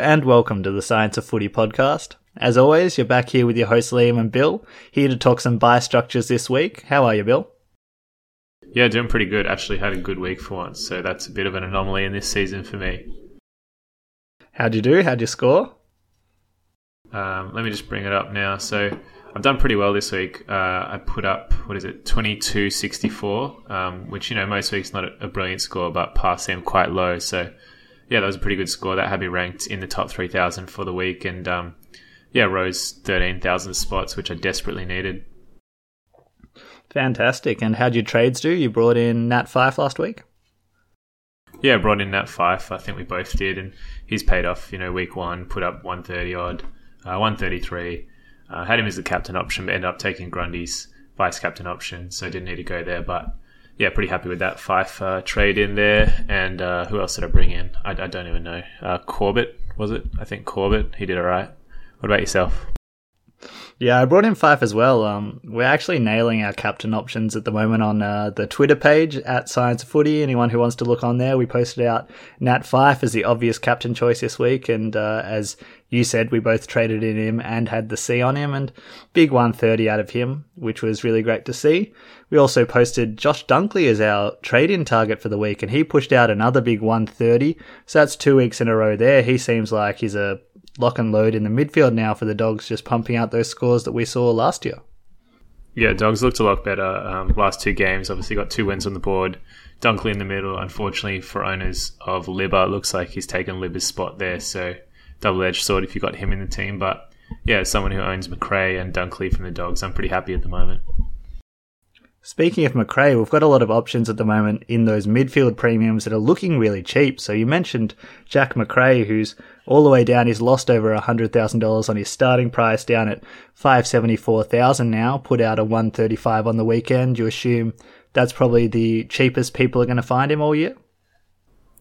And welcome to the Science of Footy podcast. As always, you're back here with your hosts Liam and Bill, here to talk some bye structures this week. How are you, Bill? Yeah, doing pretty good. Actually, had a good week for once, so that's a bit of an anomaly in this season for me. How'd you do? How'd you score? Um, let me just bring it up now. So I've done pretty well this week. Uh, I put up what is it, twenty two sixty four, um, which you know most weeks not a, brilliant score, but pass seemed quite low. So yeah, that was a pretty good score. That had me ranked in the top 3,000 for the week and, um, yeah, rose 13,000 spots, which I desperately needed. Fantastic. And how'd your trades do? You brought in Nat Fyfe last week? Yeah, brought in Nat Fyfe. I think we both did. And he's paid off, you know, week one, put up 130 odd, uh, 133. Uh, had him as the captain option, but ended up taking Grundy's vice captain option, so didn't need to go there. But yeah, pretty happy with that Fyfe uh, trade in there. And uh, who else did I bring in? I, I don't even know. Uh, Corbett was it? I think Corbett. He did all right. What about yourself? Yeah, I brought in Fyfe as well. Um, we're actually nailing our captain options at the moment on uh, the Twitter page at Science Footy. Anyone who wants to look on there, we posted out Nat Fyfe as the obvious captain choice this week, and uh, as you said, we both traded in him and had the C on him, and big 130 out of him, which was really great to see. We also posted Josh Dunkley as our trade-in target for the week, and he pushed out another big 130. So that's two weeks in a row there. He seems like he's a lock and load in the midfield now for the Dogs, just pumping out those scores that we saw last year. Yeah, Dogs looked a lot better um, last two games. Obviously, got two wins on the board. Dunkley in the middle. Unfortunately, for owners of Libba, looks like he's taken Libba's spot there. So double edged sword if you got him in the team. But yeah, someone who owns Macrae and Dunkley from the Dogs, I'm pretty happy at the moment. Speaking of Macrae, we've got a lot of options at the moment in those midfield premiums that are looking really cheap. So you mentioned Jack Macrae, who's all the way down. He's lost over $100,000 on his starting price, down at 574,000 now, put out a 135 on the weekend. You assume that's probably the cheapest people are going to find him all year?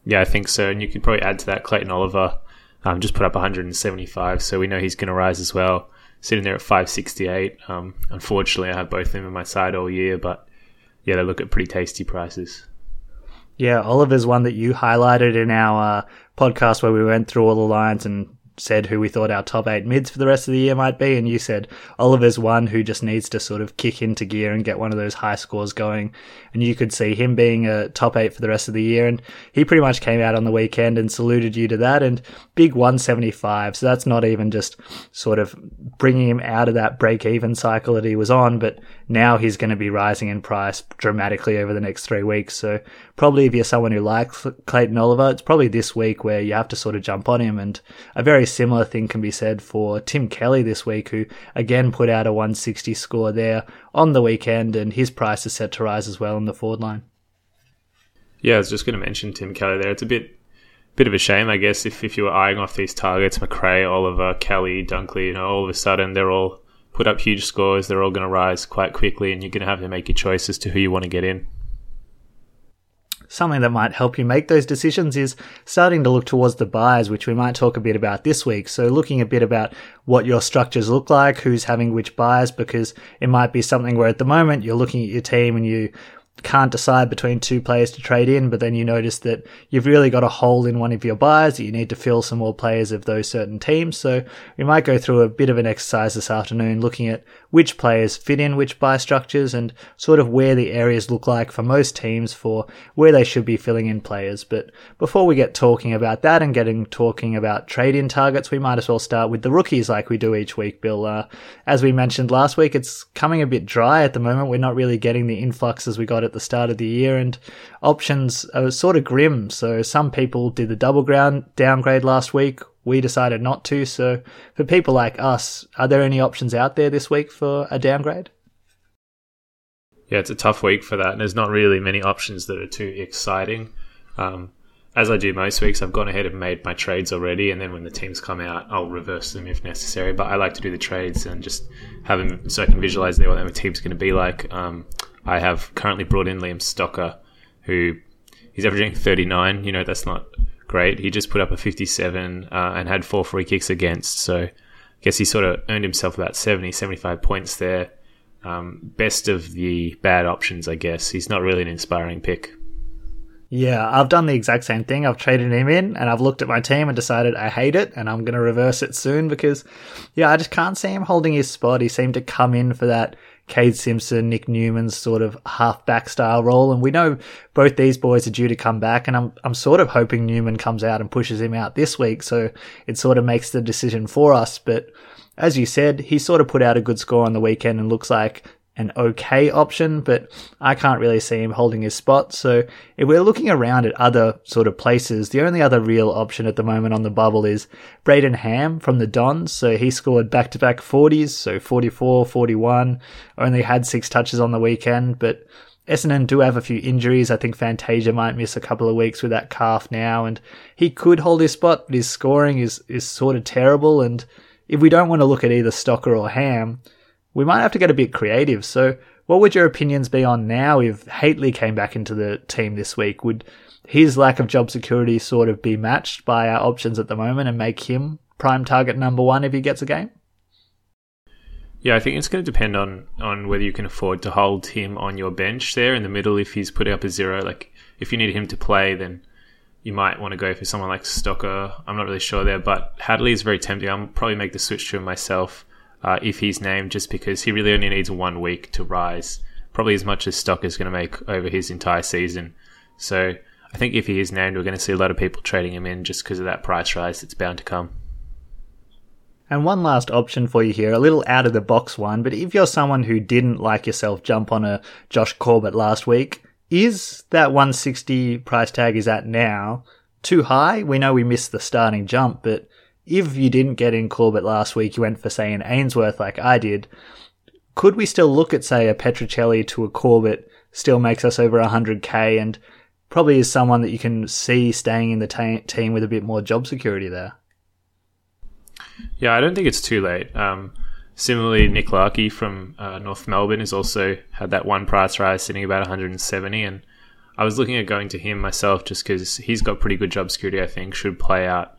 Yeah, I think so. And you could probably add to that Clayton Oliver, um, just put up 175. So we know he's going to rise as well sitting there at 568. Um, unfortunately, I have both of them in my side all year, but yeah, they look at pretty tasty prices. Yeah, Oliver's one that you highlighted in our uh, podcast where we went through all the lines and said who we thought our top eight mids for the rest of the year might be, and you said Oliver's one who just needs to sort of kick into gear and get one of those high scores going. And you could see him being a top eight for the rest of the year. And he pretty much came out on the weekend and saluted you to that. And big 175. So that's not even just sort of bringing him out of that break even cycle that he was on, but now he's going to be rising in price dramatically over the next three weeks. So probably if you're someone who likes Clayton Oliver, it's probably this week where you have to sort of jump on him. And a very similar thing can be said for Tim Kelly this week, who again put out a 160 score there on the weekend, and his price is set to rise as well on the forward line. Yeah, I was just going to mention Tim Kelly there. It's a bit bit of a shame, I guess, if, if you were eyeing off these targets, Macrae, Oliver, Kelly, Dunkley, you know, all of a sudden they're all put up huge scores, they're all going to rise quite quickly, and you're going to have to make your choice as to who you want to get in something that might help you make those decisions is starting to look towards the buyers, which we might talk a bit about this week. So looking a bit about what your structures look like, who's having which buyers, because it might be something where at the moment you're looking at your team and you can't decide between two players to trade in, but then you notice that you've really got a hole in one of your buyers that you need to fill some more players of those certain teams. So we might go through a bit of an exercise this afternoon looking at which players fit in which bye structures and sort of where the areas look like for most teams for where they should be filling in players. But before we get talking about that and getting talking about trade in targets, we might as well start with the rookies like we do each week, Bill. Uh, as we mentioned last week, it's coming a bit dry at the moment. We're not really getting the influx as we got at the start of the year, and options are sort of grim. So some people did the double ground downgrade last week. We decided not to. So for people like us, are there any options out there this week for a downgrade? Yeah, it's a tough week for that. And there's not really many options that are too exciting. Um, as I do most weeks, I've gone ahead and made my trades already, and then when the teams come out, I'll reverse them if necessary. But I like to do the trades and just have them so I can visualize what the team's going to be like. Um, I have currently brought in Liam Stocker, who he's averaging 39. You know, that's not great. He just put up a 57 uh, and had four free kicks against. So I guess he sort of earned himself about 70, 75 points there. Um, best of the bad options, I guess. He's not really an inspiring pick. Yeah, I've done the exact same thing. I've traded him in and I've looked at my team and decided I hate it and I'm going to reverse it soon because, yeah, I just can't see him holding his spot. He seemed to come in for that Kade Simpson, Nick Newman's sort of half-back style role. And we know both these boys are due to come back and I'm, I'm sort of hoping Newman comes out and pushes him out this week. So it sort of makes the decision for us. But as you said, he sort of put out a good score on the weekend and looks like an okay option, but I can't really see him holding his spot. So if we're looking around at other sort of places, the only other real option at the moment on the bubble is Brayden Ham from the Dons. So he scored back to back 40s, so 44, 41, only had six touches on the weekend, but Essendon do have a few injuries. I think Fantasia might miss a couple of weeks with that calf now, and he could hold his spot, but his scoring is, is sort of terrible. And if we don't want to look at either Stocker or Ham, we might have to get a bit creative. So, what would your opinions be on now if Hately came back into the team this week? Would his lack of job security sort of be matched by our options at the moment and make him prime target number one if he gets a game? Yeah, I think it's going to depend on on whether you can afford to hold him on your bench there in the middle. If he's putting up a zero, like if you need him to play, then you might want to go for someone like Stocker. I'm not really sure there, but Hately is very tempting. I'll probably make the switch to him myself uh, if he's named, just because he really only needs one week to rise, probably as much as Stock is going to make over his entire season. So I think if he is named, we're going to see a lot of people trading him in just because of that price rise that's bound to come. And one last option for you here, a little out of the box one, but if you're someone who didn't like yourself jump on a Josh Corbett last week, is that 160 price tag is at now too high? We know we missed the starting jump, but if you didn't get in Corbett last week, you went for, say, an Ainsworth like I did, could we still look at, say, a Petruccelle to a Corbett still makes us over 100k and probably is someone that you can see staying in the ta- team with a bit more job security there? Yeah, I don't think it's too late. Um, similarly, Nick Larkey from uh, North Melbourne has also had that one price rise sitting about 170 and I was looking at going to him myself just because he's got pretty good job security, I think, should play out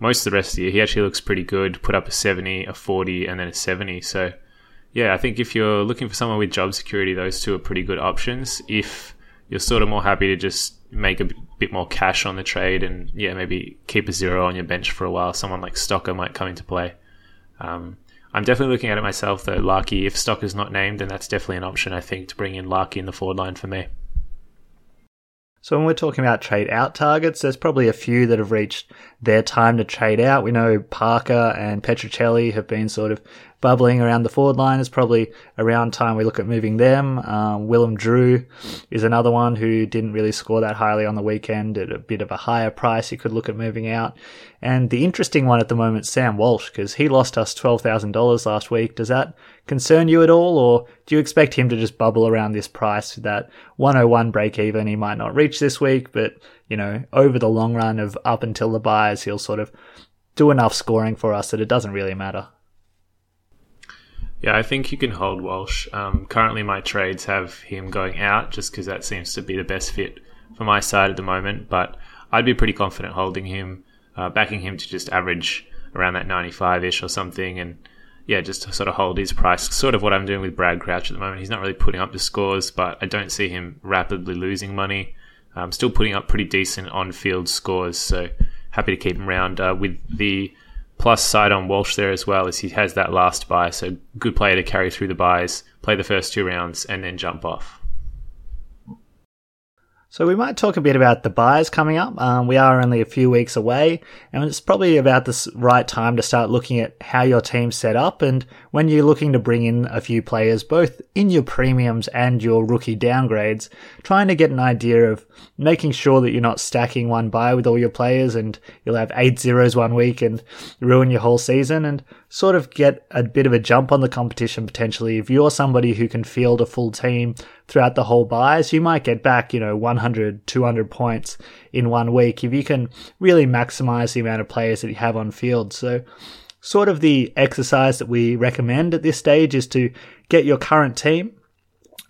most of the rest of the year, he actually looks pretty good. Put up a 70, a 40, and then a 70. So, yeah, I think if you're looking for someone with job security, those two are pretty good options. If you're sort of more happy to just make a bit more cash on the trade and, yeah, maybe keep a zero on your bench for a while, someone like Stocker might come into play. Um, I'm definitely looking at it myself, though. Larkey, if Stocker's not named, then that's definitely an option, I think, to bring in Larkey in the forward line for me. So when we're talking about trade out targets, there's probably a few that have reached their time to trade out. We know Parker and Petruccelle have been sort of bubbling around the forward line. It's probably around time we look at moving them. Um, Willem Drew is another one who didn't really score that highly on the weekend at a bit of a higher price. You could look at moving out. And the interesting one at the moment, Sam Walsh, because he lost us $12,000 last week. Does that concern you at all, or do you expect him to just bubble around this price with that 101 break even he might not reach this week, but you know, over the long run of up until the byes, he'll sort of do enough scoring for us that it doesn't really matter. Yeah, I think you can hold Walsh. Um, currently, my trades have him going out just because that seems to be the best fit for my side at the moment. But I'd be pretty confident holding him, uh, backing him to just average around that 95 ish or something. And yeah, just to sort of hold his price. Sort of what I'm doing with Brad Crouch at the moment. He's not really putting up the scores, but I don't see him rapidly losing money. Um, still putting up pretty decent on field scores. So happy to keep him around uh, with the plus side on Walsh there as well, as he has that last bye. So good player to carry through the byes, play the first two rounds, and then jump off. So we might talk a bit about the byes coming up. Um, we are only a few weeks away, and it's probably about the right time to start looking at how your team's set up and when you're looking to bring in a few players, both in your premiums and your rookie downgrades, trying to get an idea of making sure that you're not stacking one bye with all your players and you'll have eight zeros one week and ruin your whole season and sort of get a bit of a jump on the competition potentially. If you're somebody who can field a full team throughout the whole byes, you might get back, you know, 100, 200 points in one week if you can really maximize the amount of players that you have on field. So sort of the exercise that we recommend at this stage is to get your current team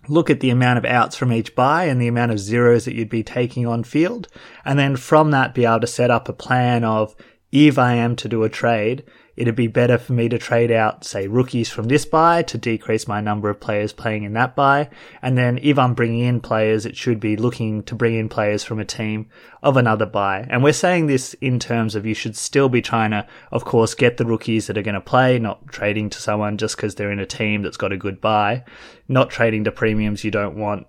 look at the amount of outs from each bye and the amount of zeros that you'd be taking on field. And then from that, be able to set up a plan of if I am to do a trade, it'd be better for me to trade out, say, rookies from this bye to decrease my number of players playing in that bye. And then if I'm bringing in players, it should be looking to bring in players from a team of another bye. And we're saying this in terms of you should still be trying to, of course, get the rookies that are going to play, not trading to someone just because they're in a team that's got a good bye, not trading to premiums you don't want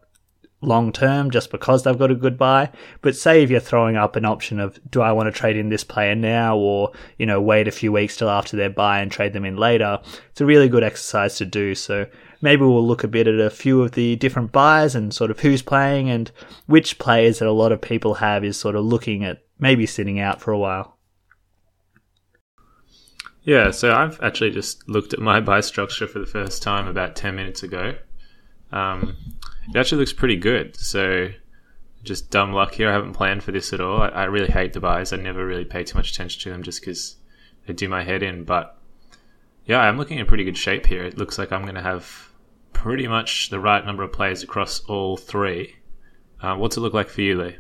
long term just because they've got a good bye. But say if you're throwing up an option of do I want to trade in this player now or, you know, wait a few weeks till after their bye and trade them in later, it's a really good exercise to do. So maybe we'll look a bit at a few of the different byes and sort of who's playing and which players that a lot of people have is sort of looking at maybe sitting out for a while. Yeah, so I've actually just looked at my bye structure for the first time about 10 minutes ago. Um, it actually looks pretty good. So just dumb luck here. I haven't planned for this at all. I, I really hate the byes. I never really pay too much attention to them just because they do my head in. But yeah, I'm looking in pretty good shape here. It looks like I'm going to have pretty much the right number of players across all three. Uh, what's it look like for you, Lee?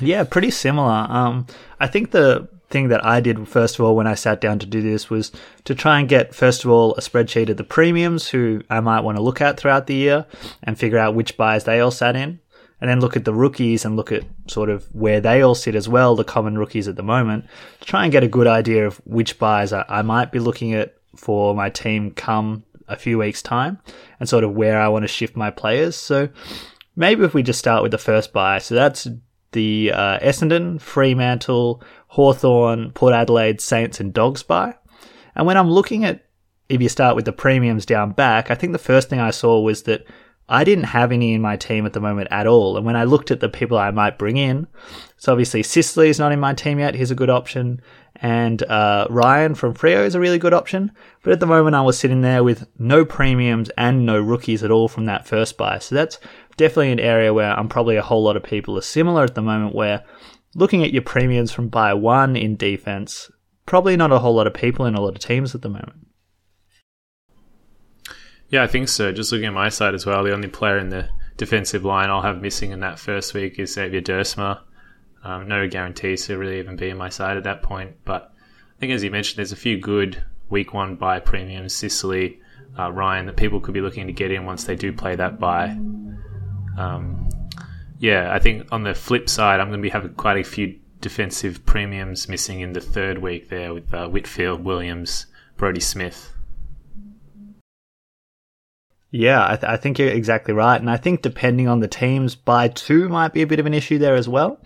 Yeah, pretty similar. Um, I think the thing that I did first of all when I sat down to do this was to try and get first of all a spreadsheet of the premiums who I might want to look at throughout the year and figure out which byes they all sat in. And then look at the rookies and look at sort of where they all sit as well, the common rookies at the moment, to try and get a good idea of which byes I, I might be looking at for my team come a few weeks' time and sort of where I want to shift my players. So maybe if we just start with the first bye. So that's the uh, Essendon, Fremantle, Hawthorn, Port Adelaide, Saints, and Dogs bye. And when I'm looking at, if you start with the premiums down back, I think the first thing I saw was that I didn't have any in my team at the moment at all. And when I looked at the people I might bring in, so obviously Sicily is not in my team yet. He's a good option. And uh, Ryan from Freo is a really good option. But at the moment, I was sitting there with no premiums and no rookies at all from that first bye. So that's definitely an area where I'm probably a whole lot of people are similar at the moment where looking at your premiums from bye one in defense, probably not a whole lot of people in a lot of teams at the moment. Yeah, I think so. Just looking at my side as well, the only player in the defensive line I'll have missing in that first week is Xavier Duursma. Um, no guarantees to really even be in my side at that point. But I think, as you mentioned, there's a few good week one bye premiums, Sicily, uh, Ryan, that people could be looking to get in once they do play that bye. Um, yeah, I think on the flip side, I'm going to be having quite a few defensive premiums missing in the third week there with uh, Whitfield, Williams, Brodie Smith. Yeah, I, th- I, think you're exactly right. And I think depending on the teams, bye two might be a bit of an issue there as well.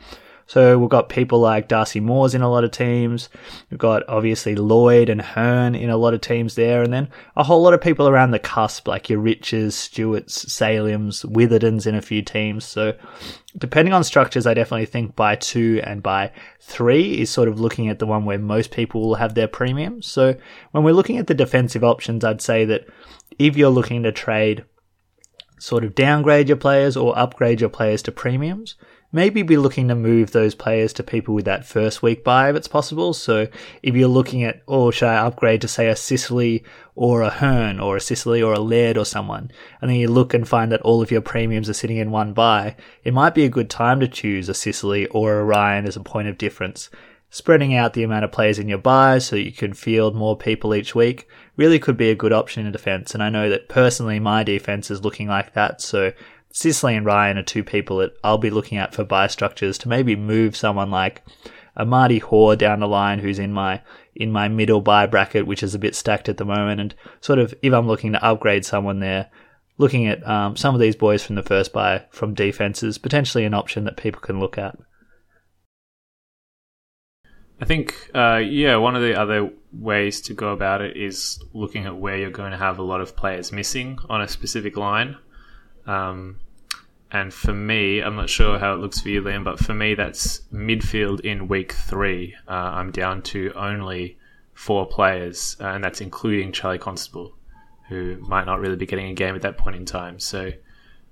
So we've got people like Darcy Moores in a lot of teams. We've got obviously Lloyd and Hurn in a lot of teams there. And then a whole lot of people around the cusp, like your Riches, Stewarts, Saliams, Witherden's in a few teams. So depending on structures, I definitely think bye two and bye three is sort of looking at the one where most people will have their premium. So when we're looking at the defensive options, I'd say that if you're looking to trade sort of downgrade your players or upgrade your players to premiums, maybe be looking to move those players to people with that first week bye if it's possible. So if you're looking at, oh, should I upgrade to say a Sicily or a Hurn or a Sicily or a Laird or someone, and then you look and find that all of your premiums are sitting in one bye, it might be a good time to choose a Sicily or a Ryan as a point of difference. Spreading out the amount of players in your byes so you can field more people each week really could be a good option in defense. And I know that personally my defense is looking like that. So Sicily and Ryan are two people that I'll be looking at for bye structures to maybe move someone like a Marty Hore down the line who's in my in my middle bye bracket, which is a bit stacked at the moment, and sort of if I'm looking to upgrade someone there, looking at um, some of these boys from the first bye from defenses, potentially an option that people can look at. I think, uh, yeah, one of the other ways to go about it is looking at where you're going to have a lot of players missing on a specific line. Um, and for me, I'm not sure how it looks for you, Liam, but for me, that's midfield in week three. Uh, I'm down to only four players, uh, and that's including Charlie Constable, who might not really be getting a game at that point in time. So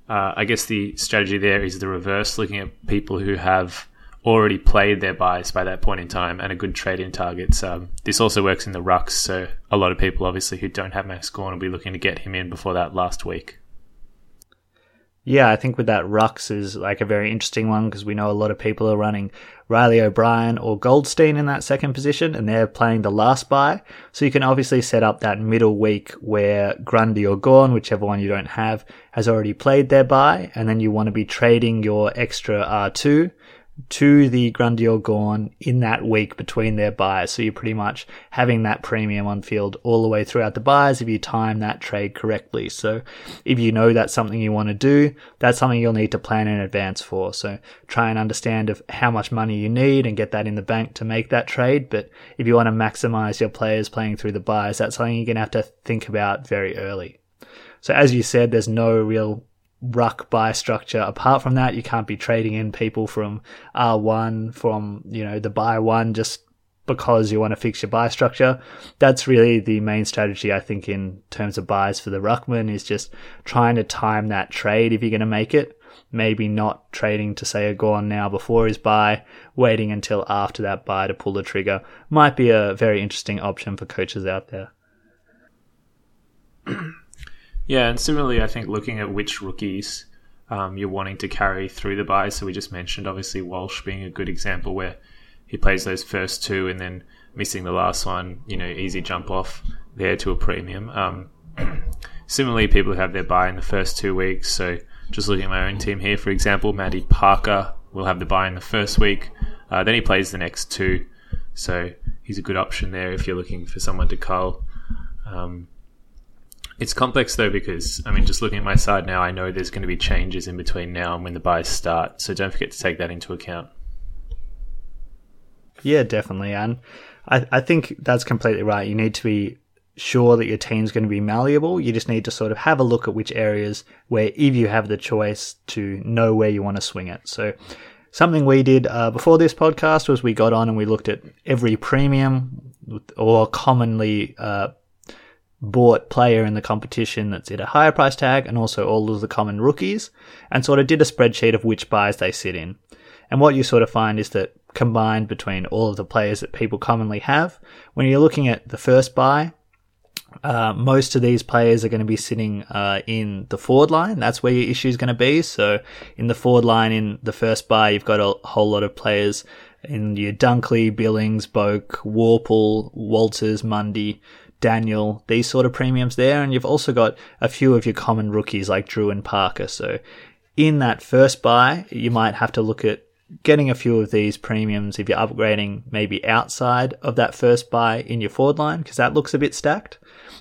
uh, I guess the strategy there is the reverse, looking at people who have already played their byes by that point in time and a good trade in targets. Um, this also works in the rucks, so a lot of people obviously who don't have Max Gawn will be looking to get him in before that last week. Yeah, I think with that rucks is like a very interesting one because we know a lot of people are running Reilly O'Brien or Goldstein in that second position and they're playing the last bye. So you can obviously set up that middle week where Grundy or Gawn, whichever one you don't have, has already played their bye and then you want to be trading your extra R2 to the Grundy or Gawn in that week between their byes. So you're pretty much having that premium on field all the way throughout the byes if you time that trade correctly. So if you know that's something you want to do, that's something you'll need to plan in advance for. So try and understand of how much money you need and get that in the bank to make that trade. But if you want to maximize your players playing through the byes, that's something you're going to have to think about very early. So as you said, there's no real ruck bye structure. Apart from that, you can't be trading in people from R1 from, you know, the bye one just because you want to fix your bye structure. That's really the main strategy, I think, in terms of byes for the Ruckman is just trying to time that trade if you're going to make it. Maybe not trading to say a Gawn now before his bye, waiting until after that bye to pull the trigger might be a very interesting option for coaches out there. Yeah, and similarly, I think looking at which rookies um, you're wanting to carry through the byes. So we just mentioned, obviously, Walsh being a good example where he plays those first two and then missing the last one, you know, easy jump off there to a premium. Um, similarly, people who have their bye in the first two weeks. So just looking at my own team here, for example, Matty Parker will have the bye in the first week. Uh, then he plays the next two. So he's a good option there if you're looking for someone to cull. Um, it's complex though because I mean, just looking at my side now, I know there's going to be changes in between now and when the byes start. So don't forget to take that into account. Yeah, definitely, and I I think that's completely right. You need to be sure that your team's going to be malleable. You just need to sort of have a look at which areas where, if you have the choice, to know where you want to swing it. So. Something we did uh, before this podcast was we got on and we looked at every premium or commonly uh, bought player in the competition that's at a higher price tag and also all of the common rookies and sort of did a spreadsheet of which byes they sit in. And what you sort of find is that combined between all of the players that people commonly have, when you're looking at the first bye, uh, most of these players are going to be sitting uh, in the forward line. That's where your issue is going to be. So in the forward line in the first buy, you've got a whole lot of players in your Dunkley, Billings, Boak, Worpel, Walters, Mundy, Daniel, these sort of premiums there. And you've also got a few of your common rookies like Drew and Parker. So in that first bye, you might have to look at getting a few of these premiums if you're upgrading maybe outside of that first bye in your forward line because that looks a bit stacked.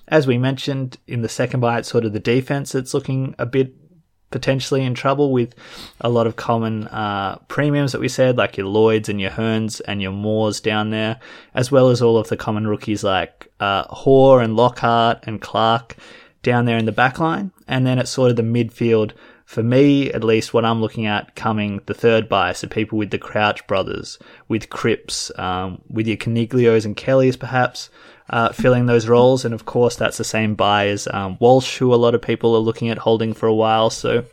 As we mentioned in the second bye, it's sort of the defense that's looking a bit potentially in trouble with a lot of common uh, premiums that we said, like your Lloyds and your Hurns and your Moores down there, as well as all of the common rookies like uh, Hore and Lockhart and Clark down there in the back line. And then it's sort of the midfield, for me at least, what I'm looking at coming the third bye. So people with the Crouch brothers, with Cripps, um, with your Coniglios and Kellys perhaps uh, filling those roles. And of course, that's the same bye as um, Walsh, who a lot of people are looking at holding for a while. So,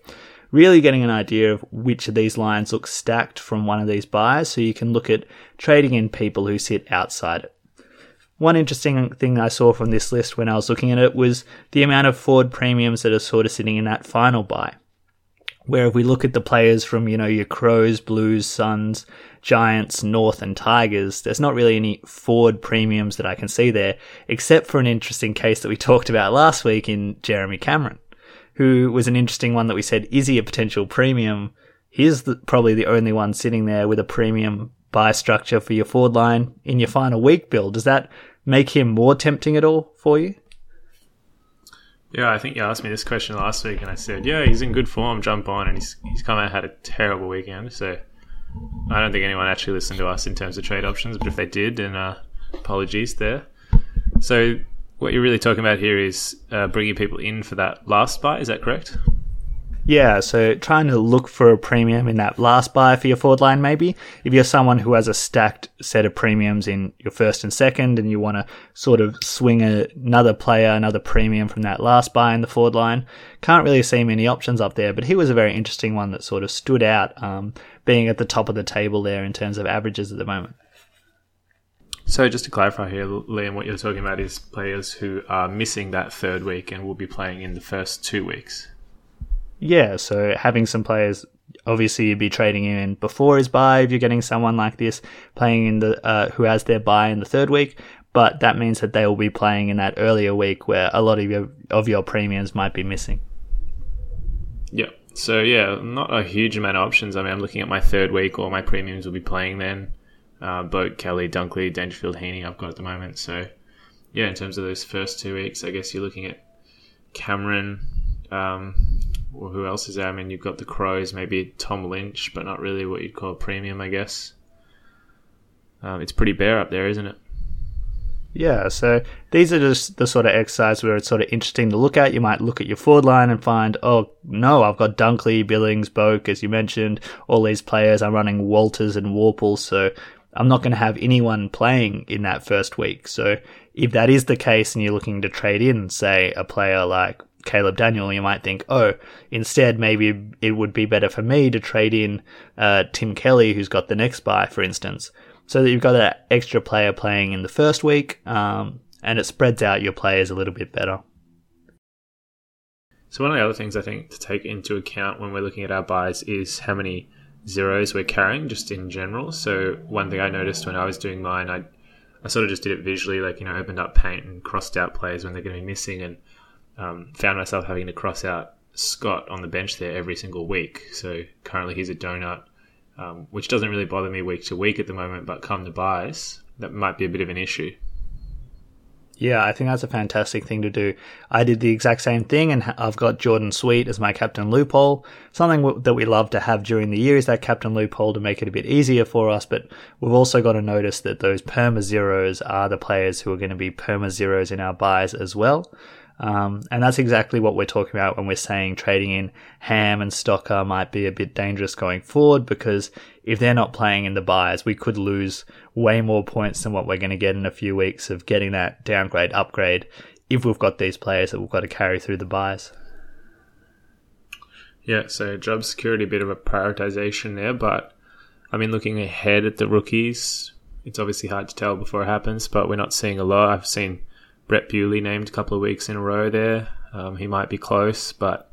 really getting an idea of which of these lines look stacked from one of these byes, so you can look at trading in people who sit outside it. One interesting thing I saw from this list when I was looking at it was the amount of forward premiums that are sort of sitting in that final bye. Where if we look at the players from, you know, your Crows, Blues, Suns, Giants, North, and Tigers, there's not really any forward premiums that I can see there, except for an interesting case that we talked about last week in Jeremy Cameron, who was an interesting one that we said, is he a potential premium? He's the, probably the only one sitting there with a premium bye structure for your forward line in your final week build. Does that make him more tempting at all for you? Yeah, I think you asked me this question last week, and I said, "Yeah, he's in good form. Jump on." And he's he's come out had a terrible weekend, so I don't think anyone actually listened to us in terms of trade options, but if they did, then uh, apologies there. So what you're really talking about here is uh, bringing people in for that last bye. Is that correct? Yeah, so trying to look for a premium in that last bye for your forward line, maybe. If you're someone who has a stacked set of premiums in your first and second, and you want to sort of swing a, another player, another premium from that last bye in the forward line, can't really see many options up there. But he was a very interesting one that sort of stood out, um, being at the top of the table there in terms of averages at the moment. So just to clarify here, Liam, what you're talking about is players who are missing that third week and will be playing in the first two weeks. Yeah, so having some players, obviously you'd be trading in before his bye if you're getting someone like this playing in the uh, who has their bye in the third week, but that means that they will be playing in that earlier week where a lot of your of your premiums might be missing. Yeah. So yeah, not a huge amount of options. I mean, I'm looking at my third week, all my premiums will be playing then. Uh, Boak, Kelly, Dunkley, Dangerfield, Heeney, I've got at the moment. So yeah, in terms of those first two weeks, I guess you're looking at Cameron. Um, well, who else is there? I mean, you've got the Crows, maybe Tom Lynch, but not really what you'd call premium, I guess. Um, it's pretty bare up there, isn't it? Yeah, so these are just the sort of exercise where it's sort of interesting to look at. You might look at your forward line and find, oh no, I've got Dunkley, Billings, Boak, as you mentioned, all these players. I'm running Walters and Worpel, so I'm not going to have anyone playing in that first week. So if that is the case and you're looking to trade in, say, a player like Caleb Daniel, you might think, oh, instead, maybe it would be better for me to trade in uh, Tim Kelly, who's got the next bye, for instance so that you've got an extra player playing in the first week, um, and it spreads out your players a little bit better. So one of the other things I think to take into account when we're looking at our byes is how many zeros we're carrying, just in general. So one thing I noticed when I was doing mine, I I sort of just did it visually, like you know, opened up Paint and crossed out players when they're going to be missing, and um, found myself having to cross out Scott on the bench there every single week. So currently he's a donut um, which doesn't really bother me week to week at the moment, but come to byes, that might be a bit of an issue. Yeah, I think that's a fantastic thing to do. I did the exact same thing, and I've got Jordan Sweet as my captain loophole. Something that we love to have during the year is that captain loophole to make it a bit easier for us, but we've also got to notice that those perma zeros are the players who are going to be perma zeros in our byes as well. Um, and that's exactly what we're talking about when we're saying trading in Ham and Stocker might be a bit dangerous going forward because if they're not playing in the byes, we could lose way more points than what we're going to get in a few weeks of getting that downgrade upgrade if we've got these players that we've got to carry through the byes. Yeah, so job security, a bit of a prioritization there, but I mean, looking ahead at the rookies, it's obviously hard to tell before it happens, but we're not seeing a lot. I've seen Brett Bewley named a couple of weeks in a row there. Um, he might be close, but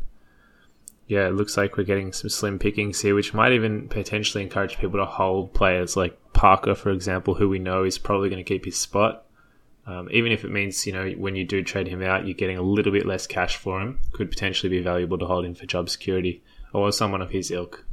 yeah, it looks like we're getting some slim pickings here, which might even potentially encourage people to hold players like Parker, for example, who we know is probably going to keep his spot. Um, even if it means, you know, when you do trade him out, you're getting a little bit less cash for him, could potentially be valuable to hold him for job security or someone of his ilk.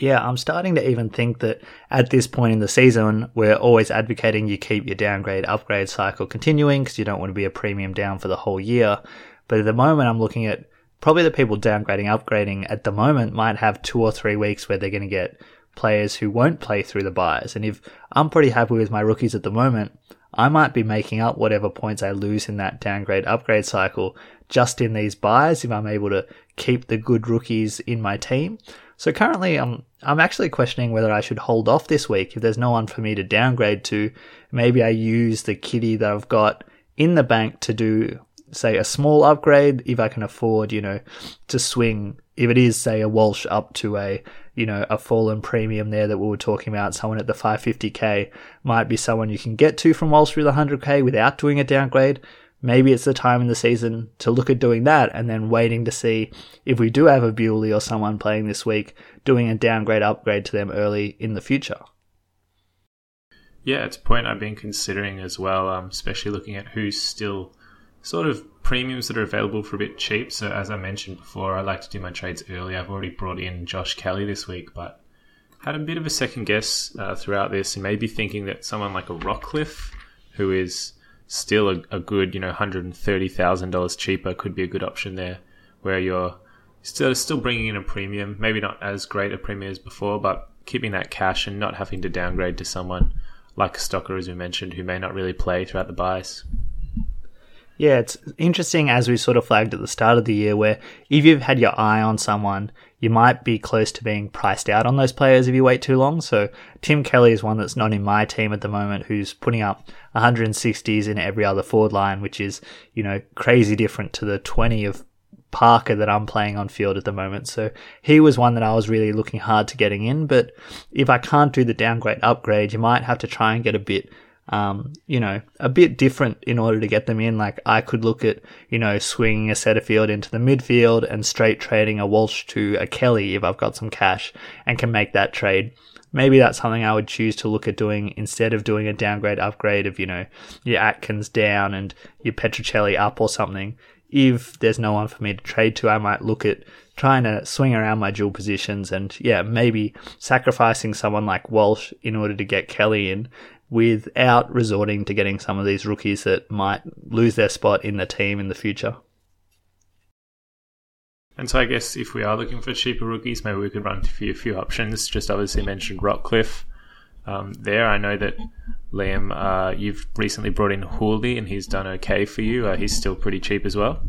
Yeah, I'm starting to even think that at this point in the season, we're always advocating you keep your downgrade upgrade cycle continuing because you don't want to be a premium down for the whole year. But at the moment, I'm looking at probably the people downgrading, upgrading at the moment might have two or three weeks where they're going to get players who won't play through the byes. And if I'm pretty happy with my rookies at the moment, I might be making up whatever points I lose in that downgrade upgrade cycle just in these byes if I'm able to keep the good rookies in my team. So currently, I'm I'm actually questioning whether I should hold off this week if there's no one for me to downgrade to. Maybe I use the kitty that I've got in the bank to do, say, a small upgrade if I can afford, you know, to swing. If it is, say, a Walsh up to a, you know, a fallen premium there that we were talking about, someone at the 550k might be someone you can get to from Walsh through the 100k without doing a downgrade maybe it's the time in the season to look at doing that and then waiting to see if we do have a Bewley or someone playing this week, doing a downgrade upgrade to them early in the future. Yeah, it's a point I've been considering as well, um, especially looking at who's still sort of premiums that are available for a bit cheap. So, as I mentioned before, I like to do my trades early. I've already brought in Josh Kelly this week, but had a bit of a second guess uh, throughout this and maybe thinking that someone like a Rockliff, who is still a, a good, you know, hundred and thirty thousand dollars cheaper could be a good option there, where you're still still bringing in a premium, maybe not as great a premium as before, but keeping that cash and not having to downgrade to someone like a Stocker, as we mentioned, who may not really play throughout the byes. Yeah, it's interesting as we sort of flagged at the start of the year, where if you've had your eye on someone you might be close to being priced out on those players if you wait too long. So Tim Kelly is one that's not in my team at the moment who's putting up 160s in every other forward line, which is, you know, crazy different to the 20 of Parker that I'm playing on field at the moment. So he was one that I was really looking hard to getting in. But if I can't do the downgrade upgrade, you might have to try and get a bit um, you know, a bit different in order to get them in. Like I could look at, you know, swinging a Setterfield into the midfield and straight trading a Walsh to a Kelly if I've got some cash and can make that trade. Maybe that's something I would choose to look at doing instead of doing a downgrade upgrade of, you know, your Atkins down and your Petruccelle up or something. If there's no one for me to trade to, I might look at trying to swing around my dual positions and yeah, maybe sacrificing someone like Walsh in order to get Kelly in without resorting to getting some of these rookies that might lose their spot in the team in the future. And so I guess if we are looking for cheaper rookies, maybe we could run through a few options. Just obviously mentioned Rockliff Um, there, I know that Liam, uh, you've recently brought in Hooley, and he's done okay for you. Uh, he's still pretty cheap as well.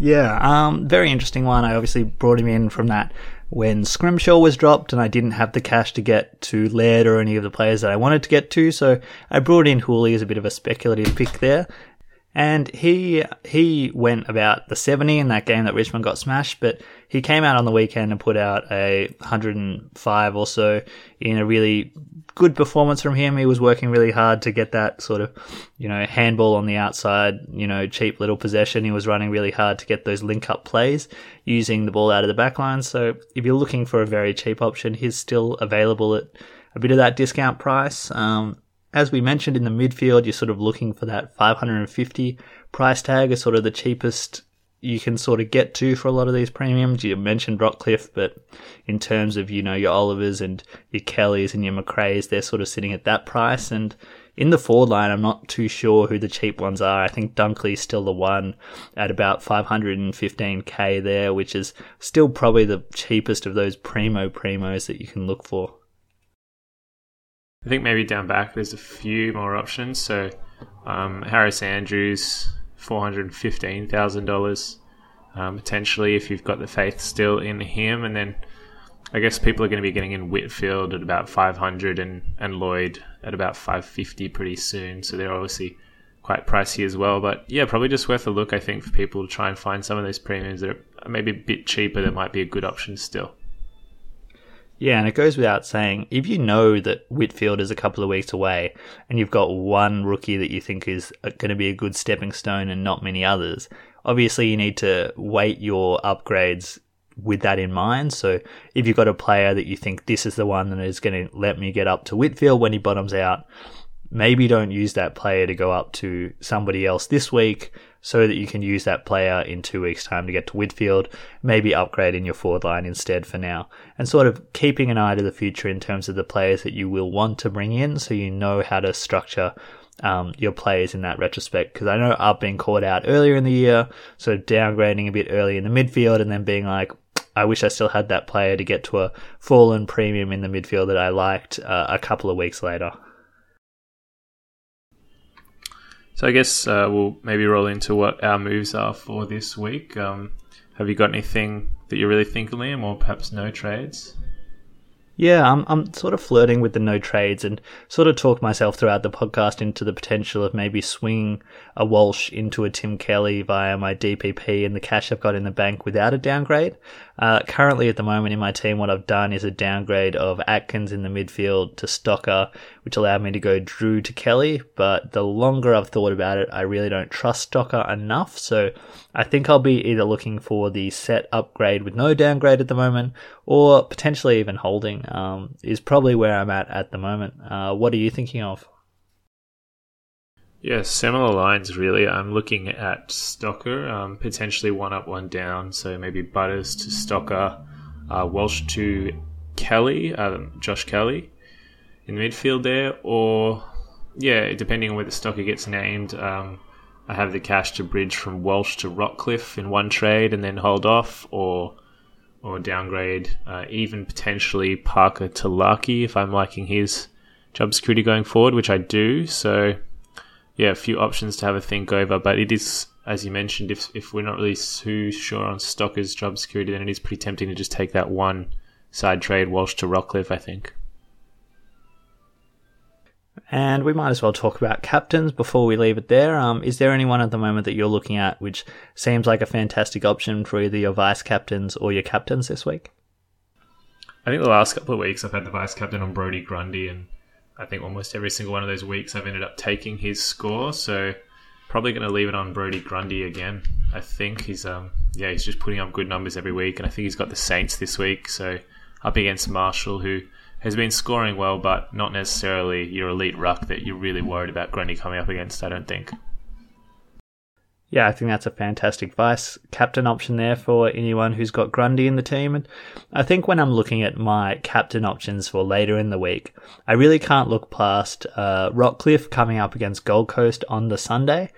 Yeah, um, very interesting one. I obviously brought him in from that when Scrimshaw was dropped and I didn't have the cash to get to Laird or any of the players that I wanted to get to, so I brought in Hooley as a bit of a speculative pick there. And he he went about the 70 in that game that Richmond got smashed, but he came out on the weekend and put out a 105 or so in a really good performance from him. He was working really hard to get that sort of, you know, handball on the outside, you know, cheap little possession. He was running really hard to get those link up plays using the ball out of the back line. So if you're looking for a very cheap option, he's still available at a bit of that discount price. Um, as we mentioned in the midfield, you're sort of looking for that 550 price tag as sort of the cheapest you can sort of get to for a lot of these premiums. You mentioned Rockliff, but in terms of, you know, your Olivers and your Kellys and your Macraes, they're sort of sitting at that price. And in the forward line, I'm not too sure who the cheap ones are. I think Dunkley's still the one at about 515k there, which is still probably the cheapest of those primo primos that you can look for. I think maybe down back there's a few more options. So um, Harris Andrews, four hundred fifteen thousand um, dollars potentially if you've got the faith still in him, and then I guess people are going to be getting in Whitfield at about five hundred and and Lloyd at about five fifty pretty soon. So they're obviously quite pricey as well. But yeah, probably just worth a look. I think for people to try and find some of those premiums that are maybe a bit cheaper that might be a good option still. Yeah, and it goes without saying, if you know that Whitfield is a couple of weeks away and you've got one rookie that you think is going to be a good stepping stone and not many others, obviously you need to weight your upgrades with that in mind. So if you've got a player that you think this is the one that is going to let me get up to Whitfield when he bottoms out, maybe don't use that player to go up to somebody else this week so that you can use that player in two weeks' time to get to Whitfield, maybe upgrading your forward line instead for now, and sort of keeping an eye to the future in terms of the players that you will want to bring in so you know how to structure um, your players in that retrospect. Because I know I've been caught out earlier in the year, sort of downgrading a bit early in the midfield and then being like, I wish I still had that player to get to a fallen premium in the midfield that I liked uh, a couple of weeks later. So I guess uh, we'll maybe roll into what our moves are for this week. Um, have you got anything that you're really thinking, Liam, or perhaps no trades? Yeah, I'm I'm sort of flirting with the no trades and sort of talk myself throughout the podcast into the potential of maybe swinging a Walsh into a Tim Kelly via my DPP and the cash I've got in the bank without a downgrade. Uh, currently, at the moment in my team, what I've done is a downgrade of Atkins in the midfield to Stocker, which allowed me to go Drew to Kelly. But the longer I've thought about it, I really don't trust Stocker enough. So I think I'll be either looking for the set upgrade with no downgrade at the moment, or potentially even holding. Um, is probably where I'm at at the moment. Uh, what are you thinking of? Yeah, similar lines really. I'm looking at Stocker, um, potentially one up, one down. So maybe Butters to Stocker, uh, Walsh to Kelly, um, Josh Kelly in the midfield there, or yeah, depending on where the Stocker gets named. Um, I have the cash to bridge from Walsh to Rockliff in one trade and then hold off, or or downgrade, uh, even potentially Parker to Larkey if I'm liking his job security going forward, which I do. So yeah, a few options to have a think over. But it is, as you mentioned, if if we're not really too sure on Stocker's job security, then it is pretty tempting to just take that one side trade Walsh to Rockliff, I think. And we might as well talk about captains before we leave it there. Um, is there anyone at the moment that you're looking at which seems like a fantastic option for either your vice captains or your captains this week? I think the last couple of weeks I've had the vice captain on Brodie Grundy, and I think almost every single one of those weeks I've ended up taking his score. So probably going to leave it on Brodie Grundy again. I think he's um yeah he's just putting up good numbers every week, and I think he's got the Saints this week. So up against Marshall, who has been scoring well, but not necessarily your elite ruck that you're really worried about Grundy coming up against. I don't think. Yeah, I think that's a fantastic vice captain option there for anyone who's got Grundy in the team. And I think when I'm looking at my captain options for later in the week, I really can't look past uh, Rockliff coming up against Gold Coast on the Sunday.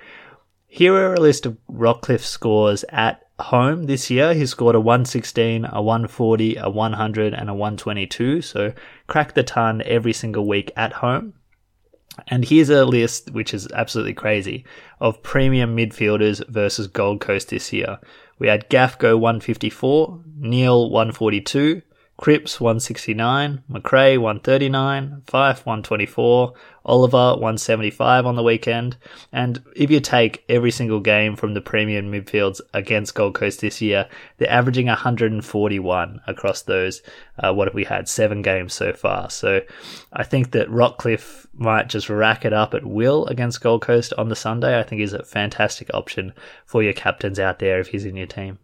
Here are a list of Rockliff's scores at home this year. He scored a 116, a 140, a 100, and a 122. So crack the ton every single week at home. And here's a list, which is absolutely crazy, of premium midfielders versus Gold Coast this year. We had Gaff go 154, Neale 142, Cripps 169, Macrae 139, Fyfe 124, Oliver 175 on the weekend. And if you take every single game from the premium midfields against Gold Coast this year, they're averaging 141 across those. Uh, what have we had? Seven games so far. So I think that Rockliff might just rack it up at will against Gold Coast on the Sunday. I think is a fantastic option for your captains out there if he's in your team.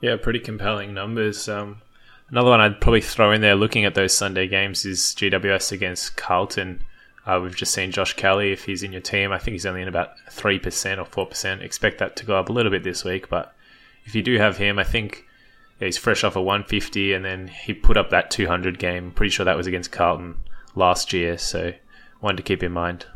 Yeah, pretty compelling numbers. Um, another one I'd probably throw in there looking at those Sunday games is GWS against Carlton. Uh, we've just seen Josh Kelly. If he's in your team, I think he's only in about 3% or 4%. Expect that to go up a little bit this week. But if you do have him, I think yeah, he's fresh off a 150 and then he put up that 200 game. Pretty sure that was against Carlton last year. So one to keep in mind.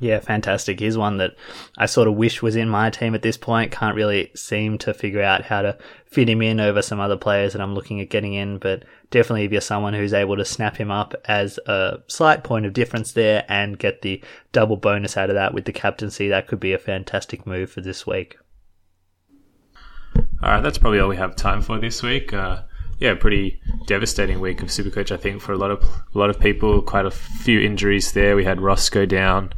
Yeah, fantastic. He's one that I sort of wish was in my team at this point. Can't really seem to figure out how to fit him in over some other players that I'm looking at getting in, but definitely if you're someone who's able to snap him up as a slight point of difference there and get the double bonus out of that with the captaincy, that could be a fantastic move for this week. All right, that's probably all we have time for this week. Uh, yeah, pretty devastating week of Supercoach, I think, for a lot of a lot of people. Quite a few injuries there. We had Ross go down.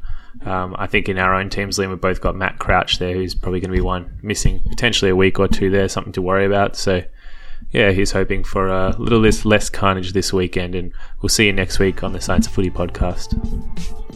Um, I think in our own teams, Liam, we've both got Matt Crouch there, who's probably going to be one missing potentially a week or two there, something to worry about. So, yeah, he's hoping for a little less, less carnage this weekend, and we'll see you next week on the Science of Footy podcast.